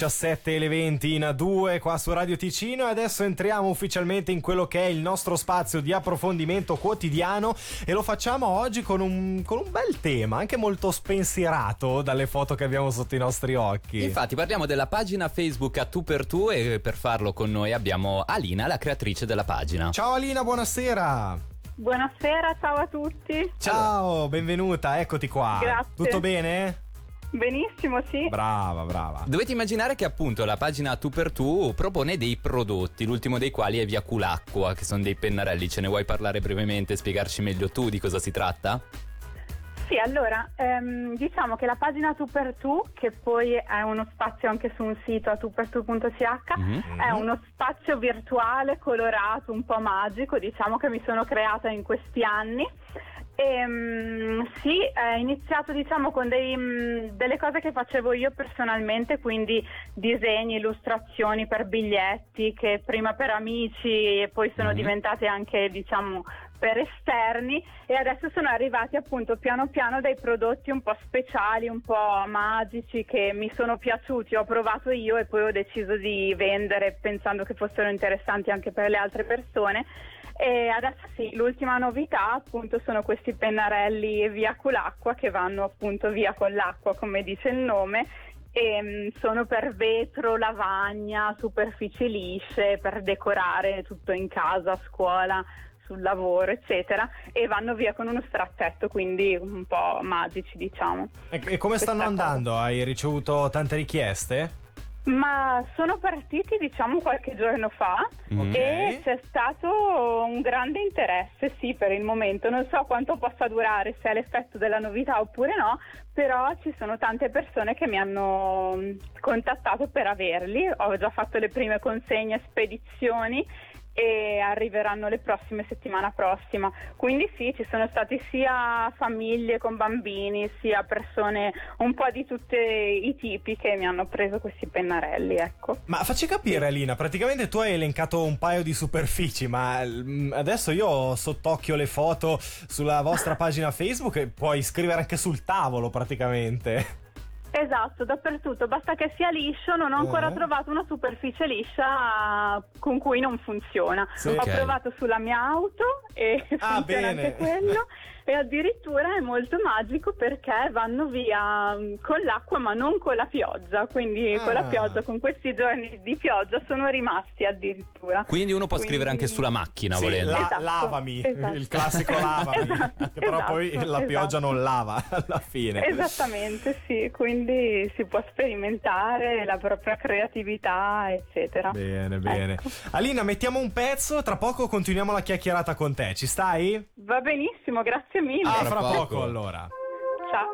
17 e le 20 in A2 qua su Radio Ticino e adesso entriamo ufficialmente in quello che è il nostro spazio di approfondimento quotidiano e lo facciamo oggi con un, con un bel tema, anche molto spensierato dalle foto che abbiamo sotto i nostri occhi. Infatti parliamo della pagina Facebook a tu per tu e per farlo con noi abbiamo Alina, la creatrice della pagina. Ciao Alina, buonasera. Buonasera, ciao a tutti. Ciao, benvenuta, eccoti qua. Grazie. Tutto bene? Benissimo, sì. Brava, brava. Dovete immaginare che appunto la pagina tu per tu propone dei prodotti, l'ultimo dei quali è Via Culacqua, che sono dei pennarelli. Ce ne vuoi parlare brevemente e spiegarci meglio tu di cosa si tratta? Sì, allora, ehm, diciamo che la pagina Tu per Tu, che poi è uno spazio anche su un sito a tupertu.ch, Mhm. è uno spazio virtuale, colorato, un po' magico, diciamo che mi sono creata in questi anni. Ehm, sì, è iniziato diciamo con dei, mh, delle cose che facevo io personalmente, quindi disegni, illustrazioni per biglietti che prima per amici e poi sono Mhm. diventate anche diciamo per esterni e adesso sono arrivati appunto piano piano dei prodotti un po' speciali, un po' magici che mi sono piaciuti, ho provato io e poi ho deciso di vendere pensando che fossero interessanti anche per le altre persone. E adesso sì, l'ultima novità appunto sono questi pennarelli via con l'acqua che vanno appunto via con l'acqua come dice il nome e mm, sono per vetro, lavagna, superfici lisce, per decorare tutto in casa, a scuola, sul lavoro, eccetera, e vanno via con uno straccetto, quindi un po' magici, diciamo. E, e come stanno Questa cosa. andando? Hai ricevuto tante richieste? Ma sono partiti, diciamo, qualche giorno fa Mm. e c'è stato un grande interesse, sì, per il momento. Non so quanto possa durare, se è l'effetto della novità oppure no, però ci sono tante persone che mi hanno contattato per averli. Ho già fatto le prime consegne spedizioni e arriveranno le prossime settimana prossima. Quindi sì, ci sono stati sia famiglie con bambini, sia persone un po' di tutti i tipi che mi hanno preso questi pennarelli, ecco. Ma facci capire, Alina, praticamente tu hai elencato un paio di superfici, ma mm, adesso io ho sott'occhio le foto sulla vostra pagina Facebook e puoi scrivere anche sul tavolo praticamente. Esatto, dappertutto, basta che sia liscio, non ho ancora Eh. trovato una superficie liscia con cui non funziona. Sì. Ho Ok. provato sulla mia auto e Ah, funziona bene. anche quello e addirittura è molto magico perché vanno via mm, con l'acqua ma non con la pioggia, quindi con la Ah. pioggia, con questi giorni di pioggia sono rimasti addirittura. Quindi uno può Quindi- scrivere anche sulla macchina Sì, volendo. la- Esatto, lavami, esatto. il classico lavami, Esatto, che però poi la pioggia esatto. non lava alla fine. Esattamente, sì, quindi si può sperimentare la propria creatività, eccetera. Bene, bene. Ecco. Alina, mettiamo un pezzo, tra poco continuiamo la chiacchierata con te, ci stai? Va benissimo, grazie mille. Ah, fra poco. poco allora. Ciao.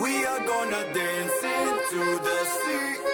We are gonna dance into the sea.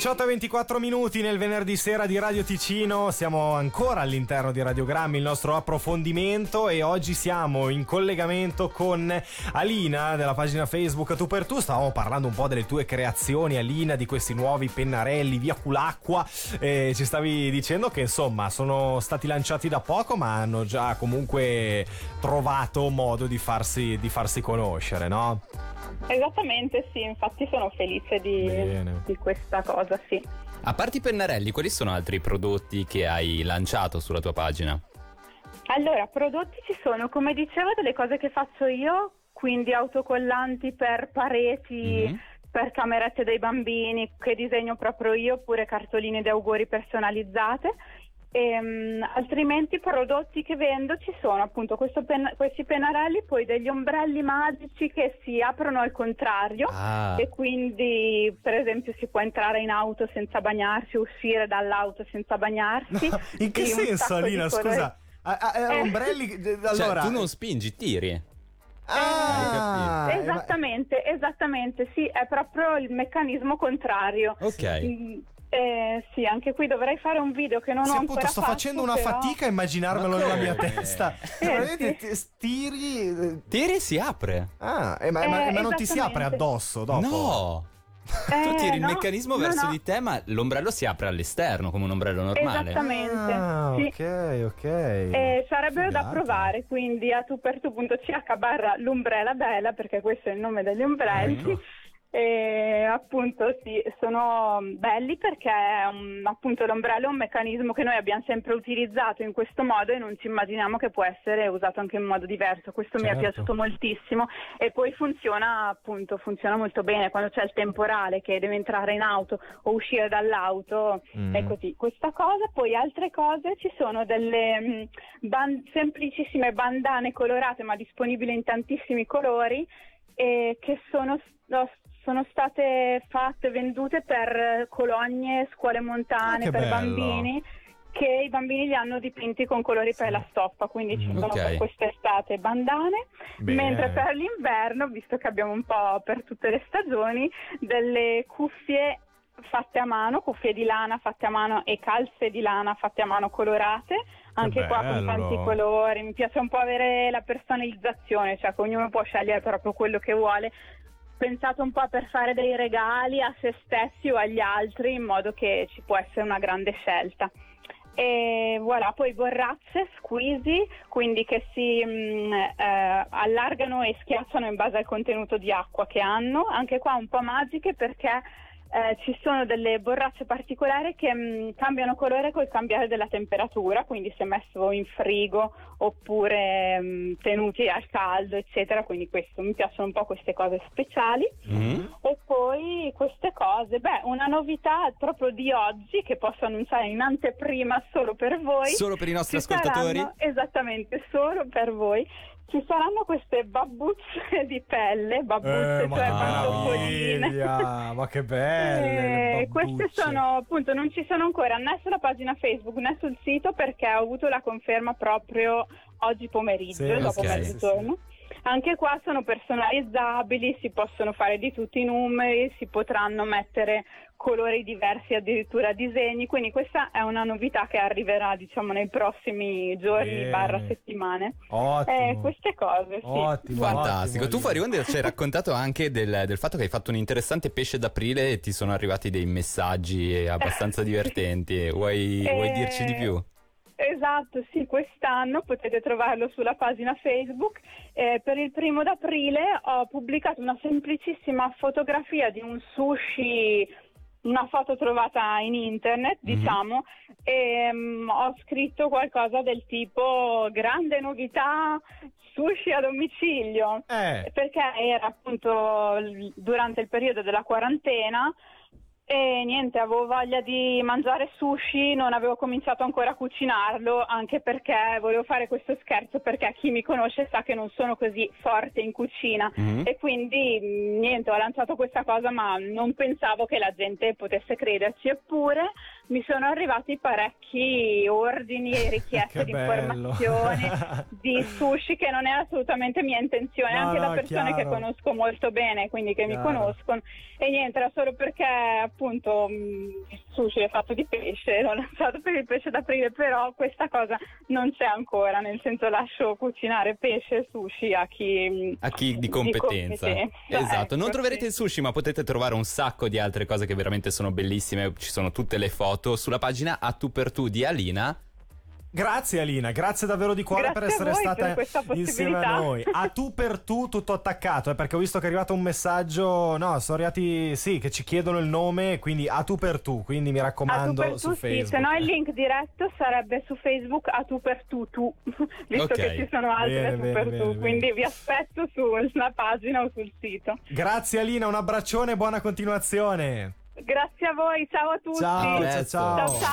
18 e 24 minuti nel venerdì sera di Radio Ticino, siamo ancora all'interno di Radiogrammi, il nostro approfondimento e oggi siamo in collegamento con Alina della pagina Facebook Tu per Tu, stavamo parlando un po' delle tue creazioni Alina, di questi nuovi pennarelli via culacqua. E ci stavi dicendo che insomma sono stati lanciati da poco ma hanno già comunque trovato modo di farsi, di farsi conoscere, no? Esattamente, sì, infatti sono felice di, di questa cosa, sì. A parte i pennarelli, quali sono altri prodotti che hai lanciato sulla tua pagina? Allora, prodotti ci sono, come dicevo, delle cose che faccio io, quindi autocollanti per pareti, Mhm. per camerette dei bambini, che disegno proprio io, oppure cartoline di auguri personalizzate. Ehm, altrimenti prodotti che vendo ci sono appunto pen- questi pennarelli, poi degli ombrelli magici che si aprono al contrario Ah, e quindi per esempio si può entrare in auto senza bagnarsi, uscire dall'auto senza bagnarsi. In che senso Alina, scusa? Ah, ah, eh, Eh. ombrelli cioè, allora tu non spingi, tiri. Ah, Hai eh, Esattamente, esattamente, sì, è proprio il meccanismo contrario. Ok. Eh, sì, anche qui dovrei fare un video che non Sì, ho appunto, ancora sto fatto, facendo una però- fatica a immaginarmelo Ma nella mia testa. Eh, Veramente sì. ti stiri. eh, Tiri si apre. Ah, eh, ma, ma- Eh, ma non ti si apre addosso dopo? No! Eh, tu tiri il no, meccanismo no, verso no. di te, ma l'ombrello si apre all'esterno come un ombrello normale. Esattamente. Ah, sì. ok, ok. Eh, sarebbero da Figata. provare, quindi a tupertu.ch barra l'ombrella bella, perché questo è il nome degli ombrelli. Ecco. E appunto sì, sono belli perché um, appunto l'ombrello è un meccanismo che noi abbiamo sempre utilizzato in questo modo e non ci immaginiamo che può essere usato anche in modo diverso. Questo mi è Certo. piaciuto moltissimo e poi funziona appunto funziona molto bene quando c'è il temporale che deve entrare in auto o uscire dall'auto Mm. è così. Questa cosa, poi altre cose ci sono delle mm, ban- semplicissime bandane colorate ma disponibili in tantissimi colori e che sono, no, sono state fatte, vendute per colonie, scuole montane, Ah, per bello. bambini che i bambini li hanno dipinti con colori per la stoffa, quindi ci Mm, sono ok. per quest'estate bandane, Bene. mentre per l'inverno, visto che abbiamo un po' per tutte le stagioni, delle cuffie fatte a mano, cuffie di lana fatte a mano e calze di lana fatte a mano colorate, anche qua con tanti colori. Mi piace un po' avere la personalizzazione, cioè che ognuno può scegliere proprio quello che vuole. Pensato un po' per fare dei regali a se stessi o agli altri, in modo che ci può essere una grande scelta. E voilà, poi borracce, squeezy, quindi che si mh, eh, allargano e schiacciano in base al contenuto di acqua che hanno, anche qua un po' magiche perché eh, ci sono delle borracce particolari che mh, cambiano colore col cambiare della temperatura, quindi se messo in frigo oppure mh, tenuti al caldo, eccetera, quindi questo mi piacciono un po' queste cose speciali. Mhm. E poi queste cose, beh, una novità proprio di oggi che posso annunciare in anteprima solo per voi. Solo per i nostri ascoltatori? saranno- esattamente, solo per voi. Ci saranno queste babbucce di pelle, babbucce Eh, cioè pantoffoline. ma che belle le Eh, queste sono appunto non ci sono ancora né sulla pagina Facebook né sul sito perché ho avuto la conferma proprio oggi pomeriggio, Sì, dopo ok, mezzogiorno. Anche qua sono personalizzabili, si possono fare di tutti i numeri, si potranno mettere colori diversi, addirittura disegni, quindi questa è una novità che arriverà diciamo nei prossimi giorni Bene. barra settimane. Ottimo. Eh, queste cose, sì. Ottimo, Fantastico. ottimo, tu onda ci hai raccontato anche del, del fatto che hai fatto un interessante pesce d'aprile e ti sono arrivati dei messaggi abbastanza divertenti. Vuoi, vuoi Eh, dirci di più? Esatto, sì, quest'anno potete trovarlo sulla pagina Facebook. Eh, per il primo d'aprile ho pubblicato una semplicissima fotografia di un sushi una foto trovata in internet, Mhm. diciamo, e mm, ho scritto qualcosa del tipo grande novità sushi a domicilio Eh, perché era appunto l- durante il periodo della quarantena e niente, avevo voglia di mangiare sushi, non avevo cominciato ancora a cucinarlo, anche perché volevo fare questo scherzo perché chi mi conosce sa che non sono così forte in cucina Mhm. e quindi mh, niente, ho lanciato questa cosa ma non pensavo che la gente potesse crederci, eppure mi sono arrivati parecchi ordini e richieste di informazioni di sushi che non è assolutamente mia intenzione, No, anche no, da persone chiaro. che conosco molto bene, quindi che Chiaro. mi conoscono. E niente, era solo perché appunto mh, il sushi è fatto di pesce, l'ho lanciato per il pesce d'aprile, però questa cosa non c'è ancora, nel senso lascio cucinare pesce e sushi a chi... A chi di competenza. Esatto, non ecco, troverete sì. il sushi, ma potete trovare un sacco di altre cose che veramente sono bellissime. Ci sono tutte le foto sulla pagina a tu per tu di Alina. Grazie Alina, grazie davvero di cuore Grazie per essere stata per insieme a noi. A tu per tu tutto attaccato, eh, perché ho visto che è arrivato un messaggio, no, sono arrivati, sì, che ci chiedono il nome, quindi a tu per tu, quindi mi A tu raccomando per su tu, sì, Facebook. se no il link diretto sarebbe su Facebook a tu per tu tu, visto Ok. che ci sono altre Bene, a tu bene, per bene, tu, bene. quindi vi aspetto sulla pagina o sul sito. Grazie Alina, un abbraccione e buona continuazione. Grazie a voi, ciao a tutti. Ciao, ciao, ciao. Ciao, ciao.